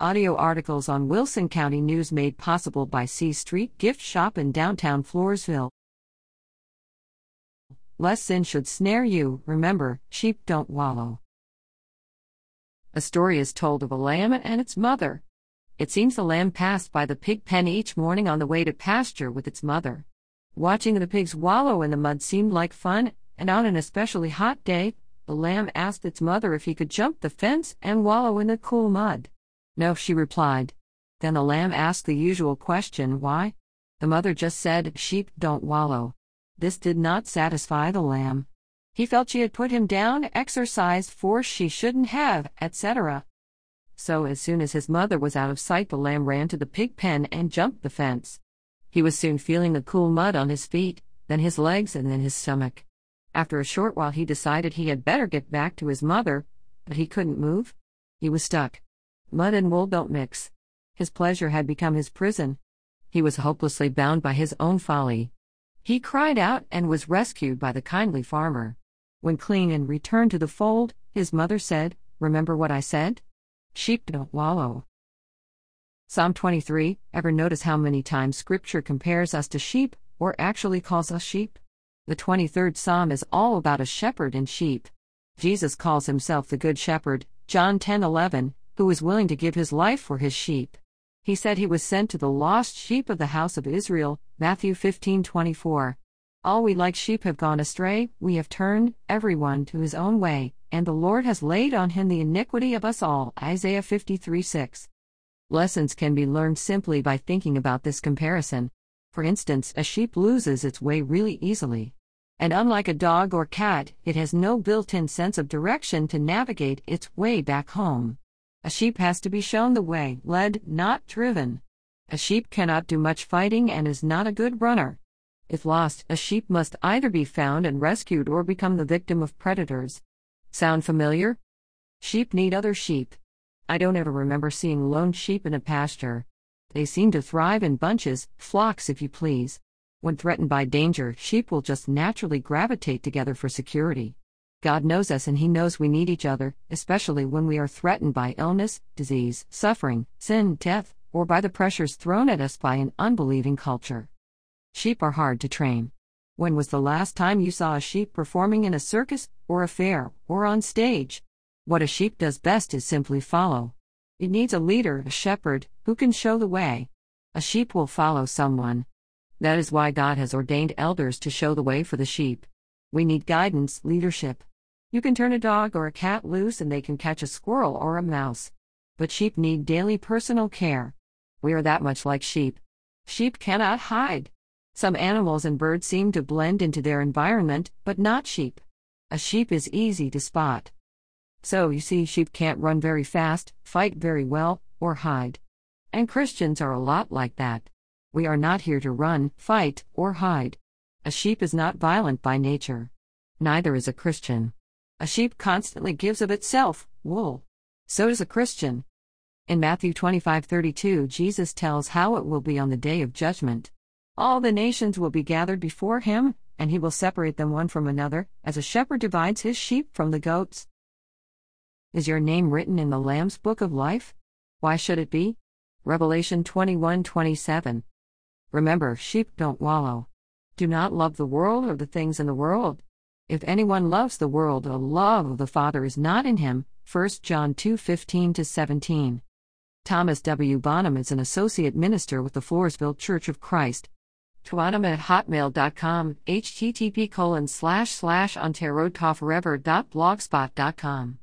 Audio articles on Wilson County News made possible by C Street Gift Shop in downtown Floresville. Lest sin should snare you, remember, sheep don't wallow. A story is told of a lamb and its mother. It seems the lamb passed by the pig pen each morning on the way to pasture with its mother. Watching the pigs wallow in the mud seemed like fun, and on an especially hot day, the lamb asked its mother if he could jump the fence and wallow in the cool mud. No, she replied. Then the lamb asked the usual question, why? The mother just said, Sheep don't wallow. This did not satisfy the lamb. He felt she had put him down, exercised force she shouldn't have, etc. So, as soon as his mother was out of sight, the lamb ran to the pig pen and jumped the fence. He was soon feeling the cool mud on his feet, then his legs, and then his stomach. After a short while, he decided he had better get back to his mother, but he couldn't move. He was stuck. Mud and wool don't mix. His pleasure had become his prison. He was hopelessly bound by his own folly. He cried out and was rescued by the kindly farmer. When clean and returned to the fold, his mother said, Remember what I said? Sheep don't wallow. Psalm 23 Ever notice how many times Scripture compares us to sheep, or actually calls us sheep? The 23rd Psalm is all about a shepherd and sheep. Jesus calls himself the Good Shepherd, John 10 11, who is willing to give his life for his sheep. He said he was sent to the lost sheep of the house of Israel, Matthew 15:24. All we like sheep have gone astray, we have turned everyone to his own way, and the Lord has laid on him the iniquity of us all. Isaiah 53:6. Lessons can be learned simply by thinking about this comparison. For instance, a sheep loses its way really easily. And unlike a dog or cat, it has no built in sense of direction to navigate its way back home. A sheep has to be shown the way, led, not driven. A sheep cannot do much fighting and is not a good runner. If lost, a sheep must either be found and rescued or become the victim of predators. Sound familiar? Sheep need other sheep. I don't ever remember seeing lone sheep in a pasture. They seem to thrive in bunches, flocks if you please. When threatened by danger, sheep will just naturally gravitate together for security. God knows us and He knows we need each other, especially when we are threatened by illness, disease, suffering, sin, death, or by the pressures thrown at us by an unbelieving culture. Sheep are hard to train. When was the last time you saw a sheep performing in a circus, or a fair, or on stage? What a sheep does best is simply follow. It needs a leader, a shepherd, who can show the way. A sheep will follow someone. That is why God has ordained elders to show the way for the sheep. We need guidance, leadership. You can turn a dog or a cat loose and they can catch a squirrel or a mouse. But sheep need daily personal care. We are that much like sheep. Sheep cannot hide. Some animals and birds seem to blend into their environment, but not sheep. A sheep is easy to spot. So, you see, sheep can't run very fast, fight very well, or hide. And Christians are a lot like that. We are not here to run, fight, or hide. A sheep is not violent by nature. Neither is a Christian. A sheep constantly gives of itself, wool. So does a Christian. In Matthew 25:32, Jesus tells how it will be on the day of judgment. All the nations will be gathered before him, and he will separate them one from another, as a shepherd divides his sheep from the goats. Is your name written in the Lamb's book of life? Why should it be? Revelation 21:27. Remember, sheep don't wallow. Do not love the world or the things in the world. If anyone loves the world, the love of the Father is not in him. 1 John 2:15 17. Thomas W. Bonham is an associate minister with the Floresville Church of Christ. Twanum at hotmail.com, http colon slash slash ontario.forever.blogspot.com.